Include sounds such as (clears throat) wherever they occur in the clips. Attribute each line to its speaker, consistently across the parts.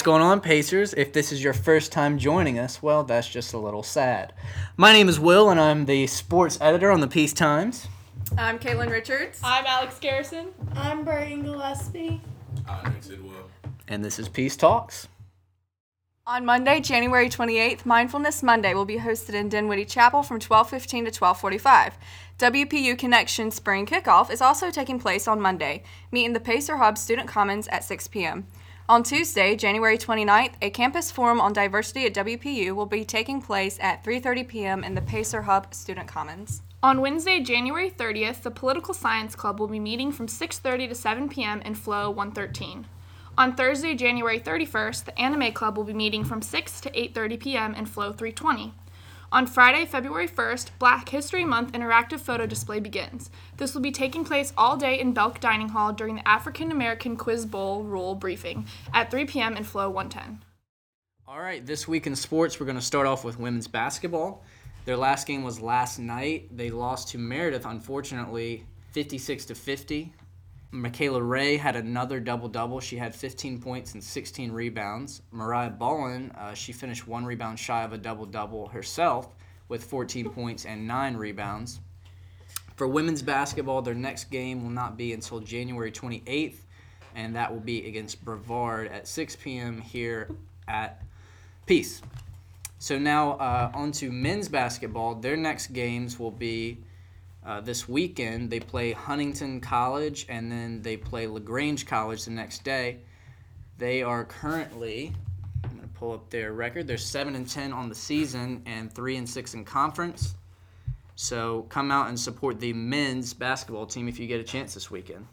Speaker 1: What's going on, Pacers? If this is your first time joining us, well, that's just a little sad. My name is Will, and I'm the sports editor on the Peace Times.
Speaker 2: I'm Caitlin Richards.
Speaker 3: I'm Alex Garrison.
Speaker 4: I'm Brian Gillespie.
Speaker 5: I'm Nick Sidwell.
Speaker 1: And this is Peace Talks.
Speaker 2: On Monday, January 28th, Mindfulness Monday will be hosted in Dinwiddie Chapel from 12:15 to 12:45. WPU Connection Spring Kickoff is also taking place on Monday, meeting the Pacer Hub Student Commons at 6 p.m. On Tuesday, January 29th, a campus forum on diversity at WPU will be taking place at 3:30 p.m. in the Pacer Hub Student Commons.
Speaker 3: On Wednesday, January 30th, the Political Science Club will be meeting from 6:30 to 7 p.m. in Flow 113. On Thursday, January 31st, the Anime Club will be meeting from 6 to 8:30 p.m. in Flow 320. On Friday, February 1st, Black History Month interactive photo display begins. This will be taking place all day in Belk Dining Hall during the African American Quiz Bowl rule briefing at 3 p.m. in Flow 110.
Speaker 1: All right, this week in sports, we're going to start off with women's basketball. Their last game was last night. They lost to Meredith, unfortunately, 56 to 50. Michaela Ray had another double double. She had 15 points and 16 rebounds. Mariah Bullen, uh, she finished one rebound shy of a double double herself with 14 points and nine rebounds. For women's basketball, their next game will not be until January 28th, and that will be against Brevard at 6 p.m. here at Peace. So now uh, on to men's basketball. Their next games will be uh, this weekend. They play Huntington College and then they play LaGrange College the next day. They are currently, I'm going to pull up their record. They're 7 and 10 on the season and 3 and 6 in conference. So come out and support the men's basketball team if you get a chance this weekend.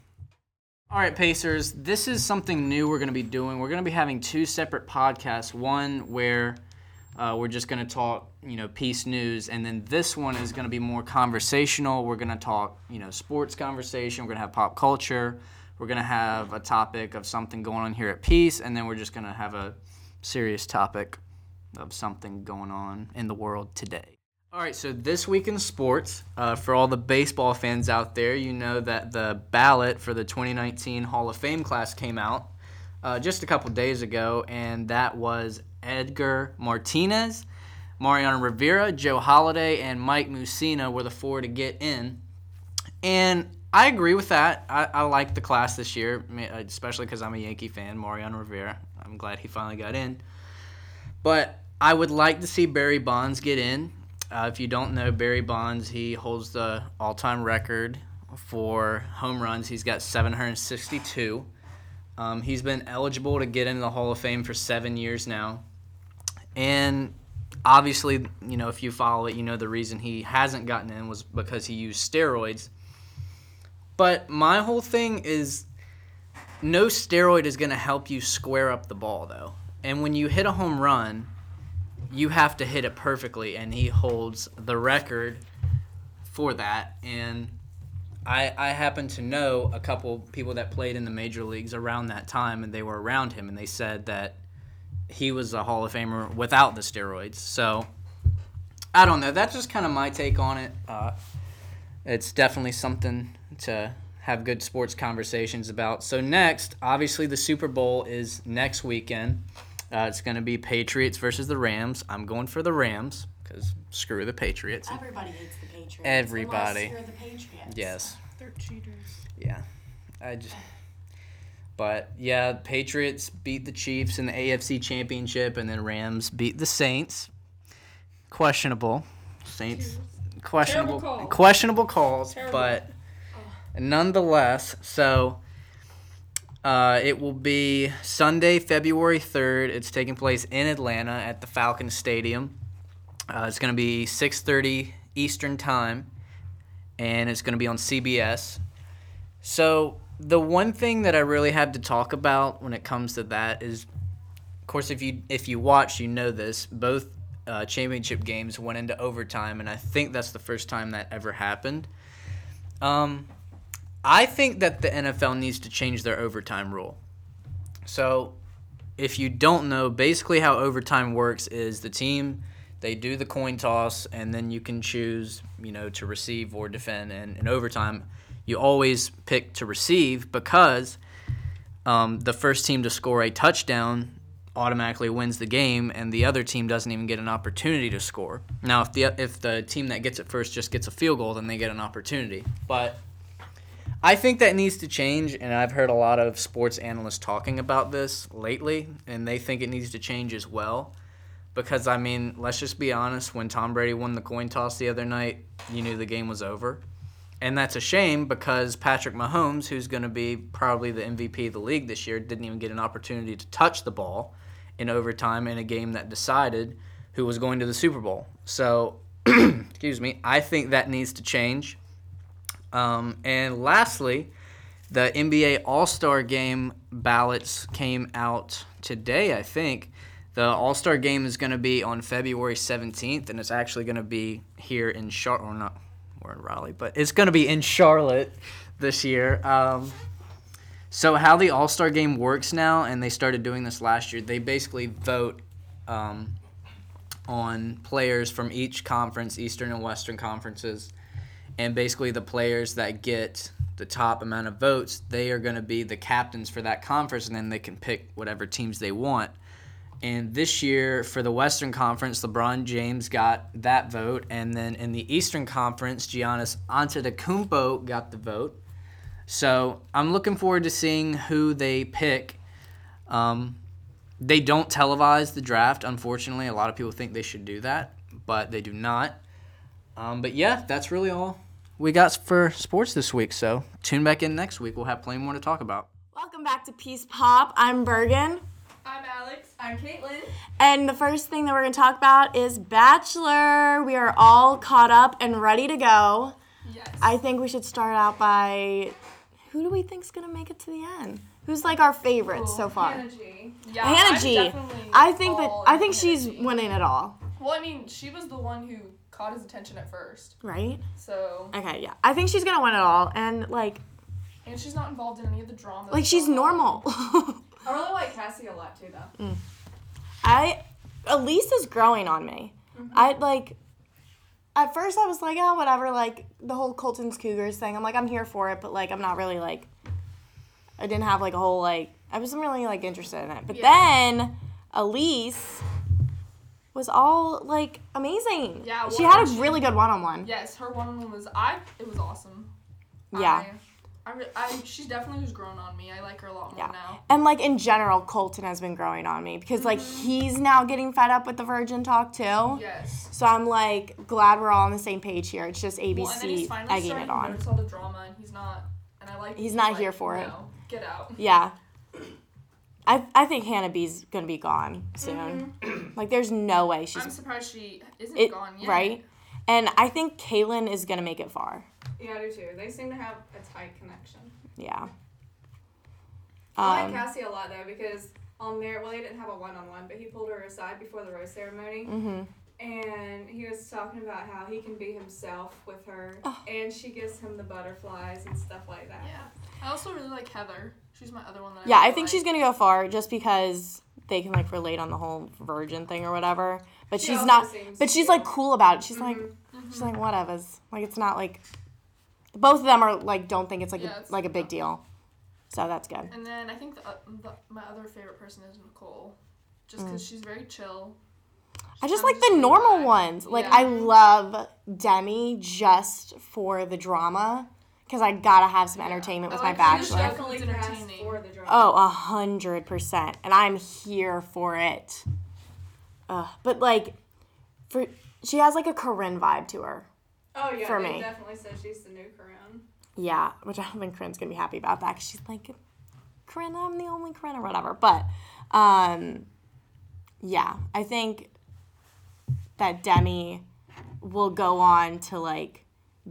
Speaker 1: All right, Pacers, this is something new we're going to be doing. We're going to be having two separate podcasts. One where uh, we're just going to talk, you know, peace news, and then this one is going to be more conversational. We're going to talk, you know, sports conversation. We're going to have pop culture. We're going to have a topic of something going on here at Peace, and then we're just going to have a serious topic of something going on in the world today. All right, so this week in sports, uh, for all the baseball fans out there, you know that the ballot for the 2019 Hall of Fame class came out uh, just a couple days ago, and that was Edgar Martinez, Mariano Rivera, Joe Halladay, and Mike Mussina were the four to get in. And I agree with that. I, I like the class this year, especially because I'm a Yankee fan. Mariano Rivera, I'm glad he finally got in. But I would like to see Barry Bonds get in. Uh, if you don't know Barry Bonds, he holds the all-time record for home runs. He's got 762. Um, he's been eligible to get into the Hall of Fame for seven years now. And obviously, you know, if you follow it, you know the reason he hasn't gotten in was because he used steroids. But my whole thing is no steroid is going to help you square up the ball, though. And when you hit a home run, you have to hit it perfectly, and he holds the record for that. And I, I happen to know a couple people that played in the major leagues around that time, and they were around him, and they said that he was a Hall of Famer without the steroids. So I don't know. That's just kind of my take on it. Uh, it's definitely something to have good sports conversations about. So next, obviously, the Super Bowl is next weekend. Uh, it's going to be Patriots versus the Rams. I'm going for the Rams because screw the Patriots.
Speaker 4: Everybody hates the Patriots.
Speaker 1: Everybody.
Speaker 4: Unless you're the Patriots.
Speaker 1: Yes.
Speaker 3: They're cheaters.
Speaker 1: Yeah. I just. But yeah, Patriots beat the Chiefs in the AFC Championship, and then Rams beat the Saints. Questionable. Saints. Questionable.
Speaker 3: Call.
Speaker 1: Questionable calls,
Speaker 3: Terrible.
Speaker 1: but nonetheless, so. Uh, it will be Sunday, February 3rd. It's taking place in Atlanta at the Falcon Stadium. Uh, it's going to be 6:30 Eastern Time, and it's going to be on CBS. So the one thing that I really have to talk about when it comes to that is, of course, if you if you watch, you know this. Both uh, championship games went into overtime, and I think that's the first time that ever happened. Um, I think that the NFL needs to change their overtime rule. So, if you don't know, basically how overtime works is the team they do the coin toss, and then you can choose, you know, to receive or defend. And in overtime, you always pick to receive because um, the first team to score a touchdown automatically wins the game, and the other team doesn't even get an opportunity to score. Now, if the if the team that gets it first just gets a field goal, then they get an opportunity. But I think that needs to change, and I've heard a lot of sports analysts talking about this lately, and they think it needs to change as well. Because I mean, let's just be honest. When Tom Brady won the coin toss the other night, you knew the game was over. And that's a shame because Patrick Mahomes, who's going to be probably the MVP of the league this year, didn't even get an opportunity to touch the ball in overtime in a game that decided who was going to the Super Bowl. So, (clears throat) excuse me, I think that needs to change. Um, and lastly, the NBA All Star Game ballots came out today, I think. The All Star Game is going to be on February 17th, and it's actually going to be here in Charlotte, or not, we're in Raleigh, but it's going to be in Charlotte this year. Um, so, how the All Star Game works now, and they started doing this last year, they basically vote um, on players from each conference, Eastern and Western conferences, and basically the players that get the top amount of votes, they are going to be the captains for that conference, and then they can pick whatever teams they want. And this year for the Western Conference, LeBron James got that vote, and then in the Eastern Conference, Giannis Antetokounmpo got the vote. So I'm looking forward to seeing who they pick. Um, they don't televise the draft, unfortunately. A lot of people think they should do that, but they do not. Um, but yeah, that's really all we got for sports this week. So tune back in next week. We'll have plenty more to talk about.
Speaker 4: Welcome back to Peace Pop. I'm Bergen.
Speaker 3: I'm Alex.
Speaker 2: I'm Caitlin.
Speaker 4: And the first thing that we're going to talk about is Bachelor. We are all caught up and ready to go.
Speaker 3: Yes.
Speaker 4: I think we should start out by who do we think's going to make it to the end? Who's like our favorite so far?
Speaker 2: Hannah G.
Speaker 3: yeah,
Speaker 4: Hannah
Speaker 3: I'm
Speaker 4: G.
Speaker 3: definitely
Speaker 4: I think that I think
Speaker 3: Hannah
Speaker 4: she's
Speaker 3: G.
Speaker 4: winning it all,
Speaker 3: Well, I mean, she was the one who caught his attention at first.
Speaker 4: right?
Speaker 3: So,
Speaker 4: Okay, yeah. I think she's going to win it all and like
Speaker 3: and she's not involved in any of the drama.
Speaker 4: like she's normal. (laughs)
Speaker 2: I really like Cassie a lot too, though. Mm.
Speaker 4: I Elise is growing on me. Mm-hmm. I like at first I was like, oh whatever, like the whole Colton's Cougars thing. I'm like, I'm here for it, but like I'm not really like I didn't have like a whole like I wasn't really like interested in it. But then Elise was all like amazing.
Speaker 3: Yeah,
Speaker 4: She had a really good one on one.
Speaker 3: Yes, her one on one was I. It was awesome.
Speaker 4: Yeah.
Speaker 3: I, I, re- I, she definitely was grown on me. I like her a lot more
Speaker 4: Yeah.
Speaker 3: now.
Speaker 4: And like in general, Colton has been growing on me because like mm-hmm. he's now getting fed up with the virgin talk too.
Speaker 3: Yes.
Speaker 4: So I'm like glad we're all on the same page here. It's just ABC
Speaker 3: Well, and then he's finally
Speaker 4: egging it
Speaker 3: to
Speaker 4: on.
Speaker 3: notice all the drama, and he's not. And I like.
Speaker 4: He's not
Speaker 3: like,
Speaker 4: here for it.
Speaker 3: Get out.
Speaker 4: Yeah. I, I think Hannah B's gonna be gone soon. Mm-hmm. like there's no way she's
Speaker 3: I'm surprised she isn't
Speaker 4: it
Speaker 3: gone yet.
Speaker 4: right. And I think Caelynn is gonna make it far.
Speaker 2: Yeah, I do too. They seem to have a tight connection.
Speaker 4: Yeah.
Speaker 2: I like
Speaker 4: Um,
Speaker 2: Cassie a lot though because on there, well, they didn't have a one-on-one, but he pulled her aside before the rose ceremony,
Speaker 4: mhm.
Speaker 2: and he was talking about how he can be himself with her,
Speaker 4: Oh.
Speaker 2: and she gives him the butterflies and stuff like that.
Speaker 3: Yeah. I also really like Heather. She's my other one that I
Speaker 4: Yeah, I think
Speaker 3: like.
Speaker 4: she's gonna go far just because they can like relate on the whole virgin thing or whatever. But
Speaker 2: She
Speaker 4: she's not. But she's like cool about it. She's like,
Speaker 3: Mm-hmm.
Speaker 4: she's like whatever's. Like it's not like. Both of them are like don't think it's like
Speaker 3: Yeah,
Speaker 4: a,
Speaker 3: it's
Speaker 4: like a big deal. So that's good.
Speaker 3: And then I think the, uh, the, my other favorite person is Nicole, just because she's very chill.
Speaker 4: Mm. I just like the normal
Speaker 3: back.
Speaker 4: ones. Like
Speaker 3: Yeah.
Speaker 4: I love Demi just for the drama because I gotta have some entertainment
Speaker 3: I
Speaker 4: with
Speaker 3: like
Speaker 4: my
Speaker 3: her.
Speaker 4: Bachelor.
Speaker 3: definitely
Speaker 2: Definitely cast
Speaker 3: entertaining.
Speaker 2: for the.
Speaker 4: Oh, a hundred percent, and I'm here for it. Uh, but like, for she has like a Corinne vibe to her.
Speaker 2: Oh yeah,
Speaker 4: for me.
Speaker 2: definitely said she's the new Corinne.
Speaker 4: Yeah, which I don't think Corinne's gonna be happy about that because she's like, Corinne, I'm the only Corinne or whatever. But, um, yeah, I think that Demi will go on to like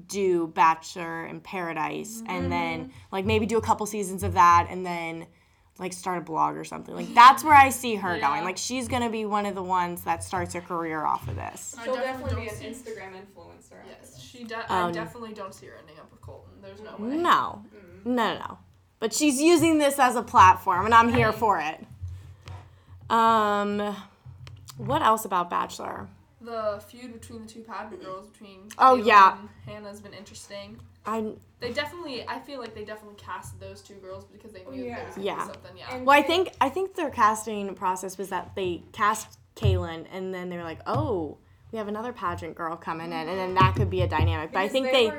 Speaker 4: do Bachelor in Paradise and then like maybe do a couple seasons of that and then like start a blog or something. Like that's where I see her
Speaker 3: Yeah.
Speaker 4: going. Like she's gonna be one of the ones that starts her career off of this.
Speaker 2: She'll
Speaker 3: definitely
Speaker 2: definitely be an Instagram influencer.
Speaker 3: Yes, she. De-
Speaker 4: Um,
Speaker 3: I definitely don't see her ending up with Colton. There's no way.
Speaker 4: No, no, no, no. But she's using this as a platform, and I'm here for it. Um, what else about Bachelor?
Speaker 3: The feud between the two pageant girls between
Speaker 4: Oh,
Speaker 3: Kayla
Speaker 4: yeah.
Speaker 3: and Hannah's been interesting.
Speaker 4: I
Speaker 3: They definitely, I feel like they definitely cast those two girls because they knew
Speaker 2: Yeah.
Speaker 3: there was gonna
Speaker 4: Yeah.
Speaker 3: be something. Yeah.
Speaker 2: And-
Speaker 4: well, I think I think their casting process was that they cast Caelynn, and then they were like, oh, we have another pageant girl coming in, and then that could be a dynamic. But I think they,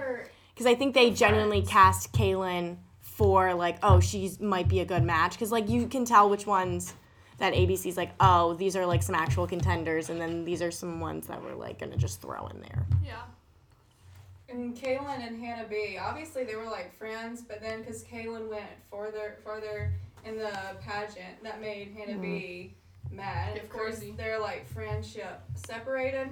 Speaker 4: because I think they genuinely cast Caelynn for like, oh, she's might be a good match, because like you can tell which ones that ABC's like, oh, these are like some actual contenders, and then these are some ones that we're like gonna just throw in there.
Speaker 3: yeah.
Speaker 2: And Caelynn and Hannah B, obviously they were like friends, but then because Caelynn went further further in the pageant, that made Hannah B mm-hmm. mad. And of course,
Speaker 3: crazy.
Speaker 2: their like friendship separated,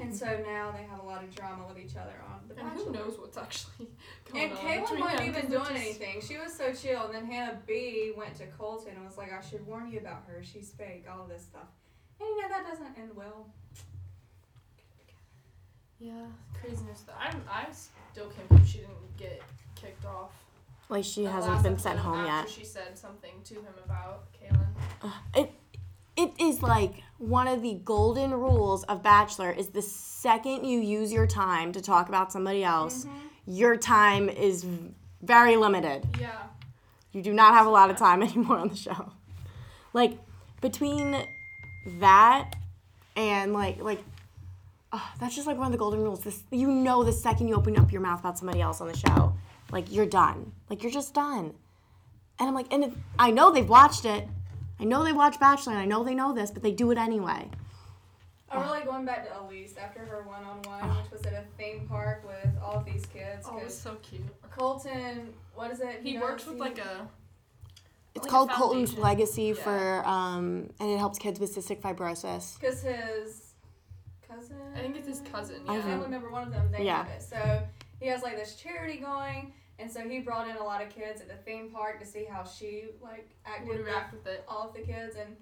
Speaker 2: and so now they have a lot of drama with each other on the
Speaker 3: And
Speaker 2: Bachelor.
Speaker 3: who knows what's actually going
Speaker 2: And
Speaker 3: on
Speaker 2: Caelynn
Speaker 3: between
Speaker 2: wasn't
Speaker 3: them,
Speaker 2: even
Speaker 3: 'cause
Speaker 2: doing
Speaker 3: they're just-
Speaker 2: anything. She was so chill. And then Hannah B went to Colton and was like, I should warn you about her. She's fake, all of this stuff. And you know, that doesn't end well.
Speaker 3: Yeah, craziness. Though. I'm, I still can't believe she didn't get kicked off.
Speaker 4: Like she
Speaker 3: that
Speaker 4: hasn't
Speaker 3: last
Speaker 4: been sent
Speaker 3: episode
Speaker 4: home yet.
Speaker 3: She said something to him about Caelynn.
Speaker 4: it it is like one of the golden rules of bachelor is the second you use your time to talk about somebody else mm-hmm. your time is very limited.
Speaker 3: Yeah.
Speaker 4: you do not have a lot of time (laughs) anymore on the show. Like between that and like like oh, that's just like one of the golden rules. This you know the second you open up your mouth about somebody else on the show like you're done. Like you're just done. And i'm like and if, i know they've watched it i know they watch bachelor and i know they know this but they do it anyway
Speaker 2: I'm really going back to Elise after her one on one, which was at a theme park with all of these kids.
Speaker 3: Oh, it was so cute.
Speaker 2: Colton, what is it?
Speaker 3: He
Speaker 2: knows
Speaker 3: works with
Speaker 2: he-
Speaker 3: like a.
Speaker 4: it's
Speaker 3: Like a
Speaker 4: called colton's legacy
Speaker 3: Yeah.
Speaker 4: for um and it helps kids with cystic fibrosis
Speaker 2: Because his cousin.
Speaker 3: I think it's his cousin. Yeah.
Speaker 4: think-
Speaker 2: family member, one of them, they
Speaker 4: Yeah.
Speaker 2: have it. So he has like this charity going, and so he brought in a lot of kids at the theme park to see how she like acted
Speaker 3: Would
Speaker 2: with
Speaker 3: react with it.
Speaker 2: all of the kids, and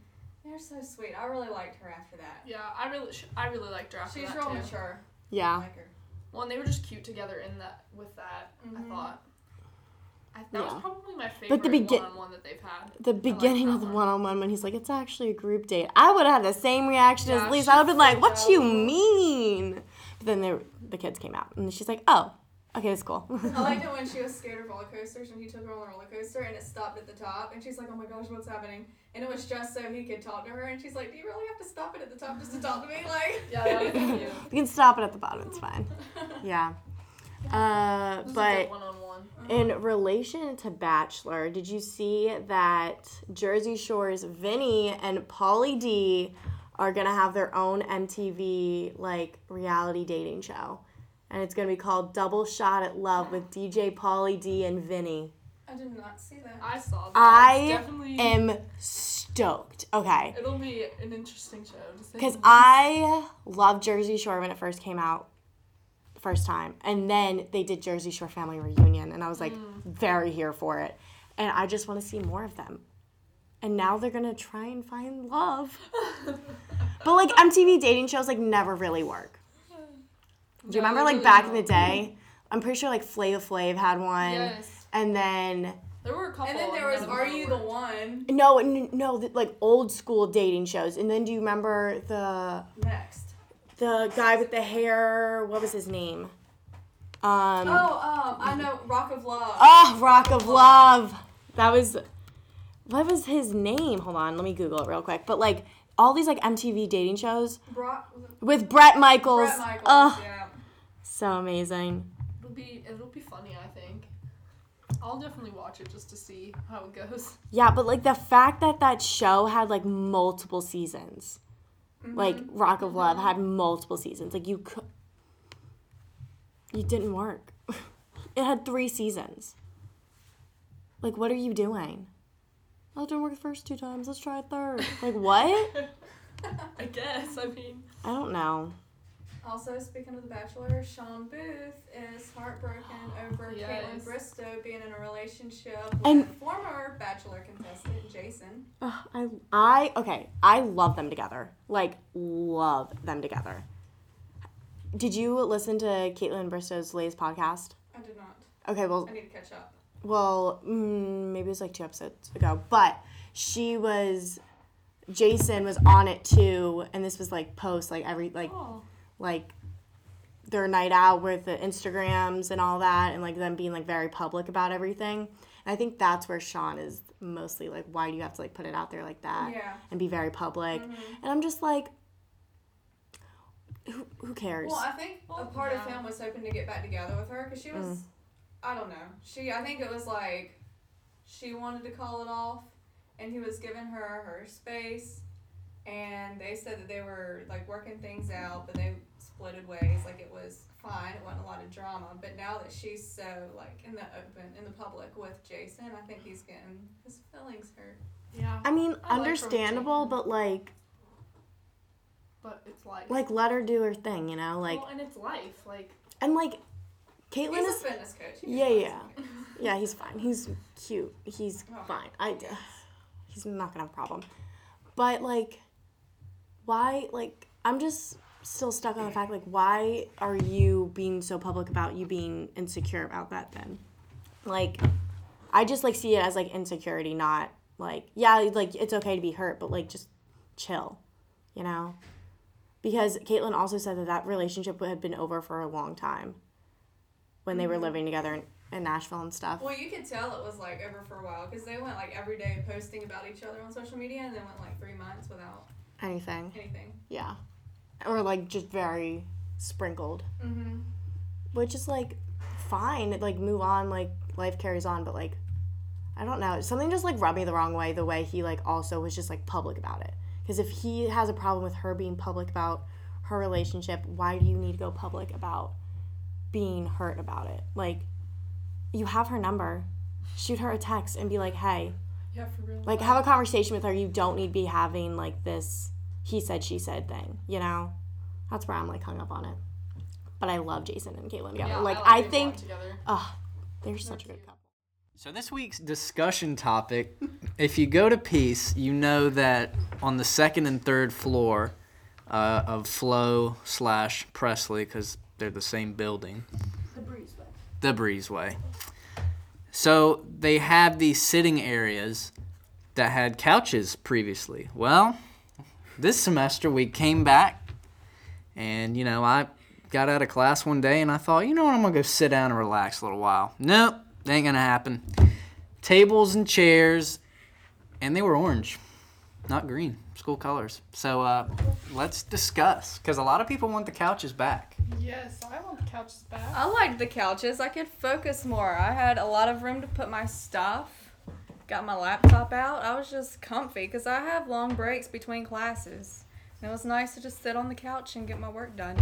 Speaker 2: they're so sweet. I really liked her after that.
Speaker 3: Yeah, I really, sh- I really liked her after
Speaker 2: She's
Speaker 3: that
Speaker 2: real
Speaker 3: too.
Speaker 2: mature. I
Speaker 4: yeah
Speaker 2: like her.
Speaker 3: Well, and they were just cute together in that with that.
Speaker 2: Mhm.
Speaker 3: I thought. I, that
Speaker 4: Yeah.
Speaker 3: was probably my favorite but
Speaker 4: the begin-
Speaker 3: one-on-one that they've had.
Speaker 4: the beginning
Speaker 3: that
Speaker 4: of the
Speaker 3: one.
Speaker 4: one-on-one when he's like it's actually a group date i would have had the same reaction
Speaker 3: Yeah,
Speaker 4: as lisa i would have been like
Speaker 2: freaked
Speaker 4: what you mean but then they, the kids came out and she's like oh okay it's cool (laughs)
Speaker 2: I liked it when she was (laughs) scared of roller coasters and he took her on the roller coaster and it stopped at the top and she's like, Oh my gosh, what's happening? And it was just so he could talk to her and she's like, Do you really have to stop it at the top just to talk to me? Like (laughs)
Speaker 3: Yeah, that was cute.
Speaker 4: you can stop it at the bottom it's fine yeah uh,
Speaker 3: This was a
Speaker 4: but
Speaker 3: good one-on-one.
Speaker 4: in relation to Bachelor, did you see that Jersey Shore's Vinny and Pauly D are gonna have their own MTV like reality dating show? And it's gonna be called Double Shot at Love with DJ Pauly D and Vinny.
Speaker 2: I did not see that.
Speaker 3: I saw that.
Speaker 4: I
Speaker 3: definitely.
Speaker 4: Am stoked. Okay.
Speaker 3: It'll be an interesting show. to
Speaker 4: Because. I loved Jersey Shore when it first came out, first time. And then they did Jersey Shore Family Reunion, and I was like mm. very here for it. And I just want to see more of them. And now they're gonna try and find love. (laughs) but like MTV dating shows like never really work. Do you
Speaker 3: No,
Speaker 4: remember like back in the day? I'm pretty sure like Flava Flav had one.
Speaker 3: Yes.
Speaker 4: And then
Speaker 3: There were a couple.
Speaker 2: and then there was Are You the. One
Speaker 4: no, n- no, th- like old school dating shows. And then do you remember the
Speaker 2: next.
Speaker 4: the guy with the hair. What was his name? Um,
Speaker 2: Oh, um, I know Rock of Love.
Speaker 4: oh, Rock of Love. That was. What was his name? Hold on, let me Google it real quick. But like all these like MTV dating shows
Speaker 2: Brock,
Speaker 4: with Bret Michaels.
Speaker 2: Bret Michaels.
Speaker 4: Oh,
Speaker 2: yeah.
Speaker 4: So amazing.
Speaker 3: It'll be it'll be funny. I think. I'll definitely watch it just to see how it goes. (laughs)
Speaker 4: Yeah, but like the fact that that show had like multiple seasons, mm-hmm. like Rock of Love mm-hmm. had multiple seasons. Like you could, you didn't work. (laughs) it had three seasons. Like, what are you doing? Oh, it didn't work the first two times. Let's try a third. Like, what? (laughs)
Speaker 3: I guess. I mean.
Speaker 4: I don't know.
Speaker 2: Also, speaking of The Bachelor, Shawn Booth is heartbroken (gasps) over
Speaker 3: Yes.
Speaker 2: Kaitlyn Bristowe being in a relationship with
Speaker 4: And-
Speaker 2: former Bachelor contestant Jason.
Speaker 4: Ugh, I, I, okay. I love them together. Like, love them together. Did you listen to Kaitlyn Bristowe's latest podcast?
Speaker 2: I did not.
Speaker 4: Okay, well,
Speaker 2: I need to catch up.
Speaker 4: well, mm, maybe it was like two episodes ago, but she was Jason was on it too, and this was like post like every like like their night out with the Instagrams and all that, and like them being like very public about everything. And I think that's where Shawn is mostly like, why do you have to like put it out there like that
Speaker 2: Yeah.
Speaker 4: and be very public? Mm-hmm. And I'm just like, who, who cares?
Speaker 2: Well, I think a part of him was hoping to get back together with her because she was, mm. I don't know. She, I think it was like, she wanted to call it off, and he was giving her her space, and they said that they were like working things out, but they splitted ways. Like it was fine. It wasn't a lot of drama. But now that she's so like in the open, in the public with Jason, I think he's getting his feelings hurt.
Speaker 3: Yeah.
Speaker 4: I mean,
Speaker 3: I like her with
Speaker 4: understandable,
Speaker 3: Jason.
Speaker 4: but like,
Speaker 3: But it's life.
Speaker 4: like let her do her thing, you know, like,
Speaker 3: well, and it's life. Like
Speaker 4: and like, Kaitlyn
Speaker 2: He's
Speaker 4: is
Speaker 2: a fitness coach. He
Speaker 4: Yeah,
Speaker 2: can
Speaker 4: yeah. Yeah, he's fine. He's cute. He's oh, fine. I, he's not gonna have a problem. But like, why? Like, I'm just still stuck on the fact like, why are you being so public about you being insecure about that? Then, like, I just like see it as like insecurity, not like yeah, like it's okay to be hurt, but like just chill, you know. Because Kaitlyn also said that that relationship had been over for a long time when they were mm-hmm. living together in, in Nashville and stuff.
Speaker 2: Well, you could tell it was like over for a while because they went like every day posting about each other on social media, and then went like three months without
Speaker 4: Anything.
Speaker 2: anything.
Speaker 4: Yeah. Or like just very sprinkled.
Speaker 2: Mm-hmm.
Speaker 4: Which is like fine. Like move on, like life carries on, but like I don't know. Something just like rubbed me the wrong way the way he like also was just like public about it. Because if he has a problem with her being public about her relationship, why do you need to go public about being hurt about it? Like you have her number. Shoot her a text and be like, "Hey,
Speaker 3: yeah, for real.
Speaker 4: like have a conversation with her you don't need to be having like this he said she said thing you know that's where i'm like hung up on it but i love jason and caitlin together
Speaker 3: yeah,
Speaker 4: like
Speaker 3: I,
Speaker 4: i think
Speaker 3: together.
Speaker 4: oh they're such a good couple
Speaker 1: So this week's discussion topic, (laughs) if you go to Peace, you know that on the second and third floor uh, of Flo slash Presley, because they're the same building. The Breezeway. The Breezeway. So they have these sitting areas that had couches previously. Well, this semester we came back, and you know I got out of class one day and I thought, you know what, I'm gonna go sit down and relax a little while. Nope, that ain't gonna happen. Tables and chairs, and they were orange, not green, school colors. So uh, let's discuss, because a lot of people want the couches back.
Speaker 3: Yes, I want the couches back.
Speaker 2: I liked the couches. I could focus more. I had a lot of room to put my stuff. Got my laptop out. I was just comfy because I have long breaks between classes. And it was nice to just sit on the couch and get my work done.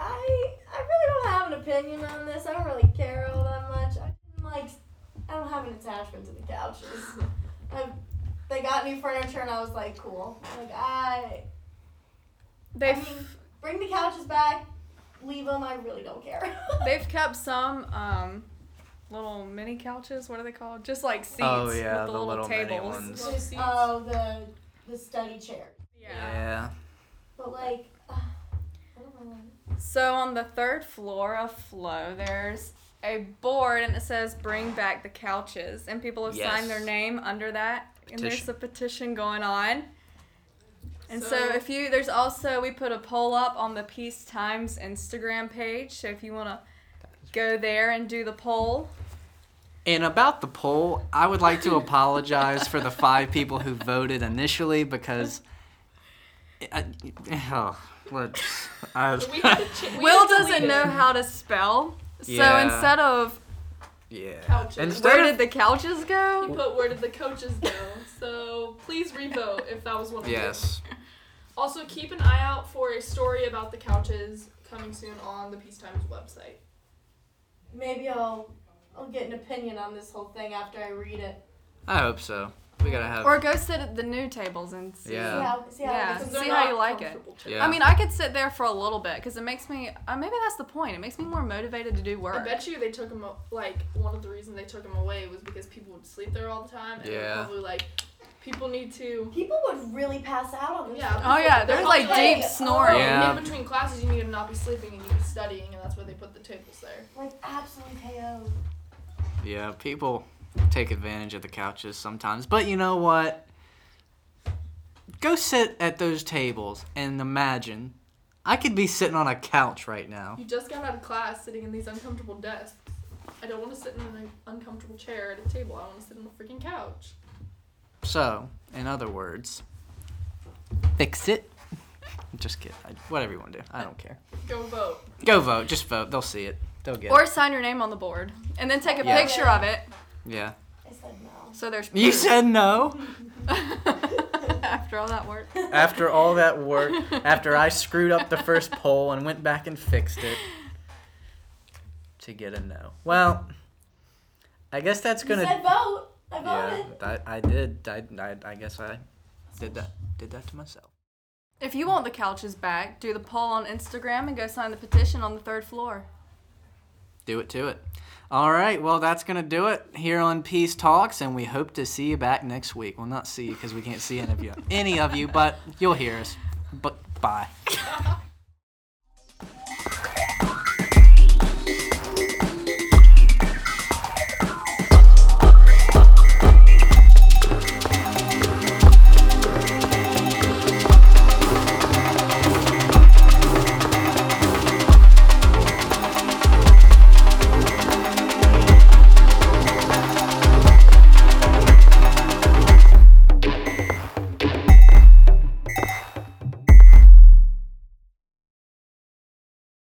Speaker 4: i i really don't have an opinion on this i don't really care all that much i like i don't have an attachment to the couches (laughs) I, they got new furniture and i was like cool like i
Speaker 2: They've
Speaker 4: I mean, bring the couches back, leave them. I really don't care. (laughs)
Speaker 2: they've kept some um little mini couches. What are they called? Just like seats
Speaker 1: Oh,
Speaker 2: with
Speaker 1: yeah,
Speaker 2: the,
Speaker 1: the
Speaker 2: little,
Speaker 1: little mini
Speaker 2: tables.
Speaker 1: ones.
Speaker 3: Little
Speaker 4: oh, the the study chair.
Speaker 2: Yeah.
Speaker 1: Yeah.
Speaker 4: But like, uh, I don't know.
Speaker 2: So on the third floor of Flow, there's a board and it says "Bring back the couches," and people have signed their name under that. And there's a petition going on. And so,
Speaker 3: So-
Speaker 2: if you there's also we put a poll up on the Peace Times Instagram page. So if you want to go there and do the poll,
Speaker 1: And about the poll, I would like to apologize for the five people who voted initially because. I, oh, let's. I,
Speaker 3: We ch- we
Speaker 2: Will doesn't know how to spell. So
Speaker 1: Yeah.
Speaker 2: instead of
Speaker 1: yeah.
Speaker 3: Couches.
Speaker 1: Instead
Speaker 2: where
Speaker 1: of-
Speaker 2: did the couches go?
Speaker 3: He
Speaker 2: go?
Speaker 3: put where did the coaches go? So please revote if that was one of you.
Speaker 1: Yes.
Speaker 3: Also, keep an eye out for a story about the couches coming soon on the Peace Times website.
Speaker 4: Maybe I'll I'll get an opinion on this whole thing after I read it.
Speaker 1: I hope so. We gotta have.
Speaker 2: Or go sit at the new tables and see.
Speaker 1: Yeah.
Speaker 4: See how see how
Speaker 2: Yeah.
Speaker 4: it
Speaker 2: See how you like it.
Speaker 1: Yeah.
Speaker 2: I mean, I could sit there for a little bit because it makes me. Uh, maybe that's the point. It makes me more motivated to do work.
Speaker 3: I bet you they took him like one of the reasons they took him away was because people would sleep there all the time and they're
Speaker 1: Yeah.
Speaker 3: probably like people need to
Speaker 4: People would really pass out on this.
Speaker 3: Yeah.
Speaker 2: Oh yeah,
Speaker 3: They're
Speaker 2: there's like deep
Speaker 4: like,
Speaker 2: snoring.
Speaker 1: Yeah.
Speaker 3: in between classes you need to not be sleeping and you be studying and that's why they put the tables there.
Speaker 4: Like absolutely KO.
Speaker 1: Yeah, people take advantage of the couches sometimes. But you know what? go sit at those tables and imagine. I could be sitting on a couch right now.
Speaker 3: You just got out of class sitting in these uncomfortable desks. I don't want to sit in an uncomfortable chair at a table. I want to sit on a freaking couch.
Speaker 1: So, in other words, fix it. (laughs) Just kidding. I, whatever you want to do. I don't care.
Speaker 3: Go vote.
Speaker 1: Go vote. Just vote. They'll see it. They'll get
Speaker 2: Or
Speaker 1: it.
Speaker 2: Or sign your name on the board and then take a
Speaker 1: Yeah.
Speaker 2: picture of it.
Speaker 1: Yeah.
Speaker 4: I said no.
Speaker 2: So there's
Speaker 1: You
Speaker 2: proof.
Speaker 1: said no. (laughs)
Speaker 2: after all that work.
Speaker 1: After all that work, (laughs) after I screwed up the first poll and went back and fixed it to get a no. Well, I guess that's gonna.
Speaker 4: You said vote. I voted.
Speaker 1: yeah,
Speaker 4: voted.
Speaker 1: I, I did. I, I, I guess I did that. Did that to myself.
Speaker 2: If you want the couches back, do the poll on Instagram and go sign the petition on the third floor.
Speaker 1: Do it to it. All right. Well, that's gonna do it here on Peace Talks, and we hope to see you back next week. Well, not see you because we can't see any of you, any of you, but you'll hear us. But bye.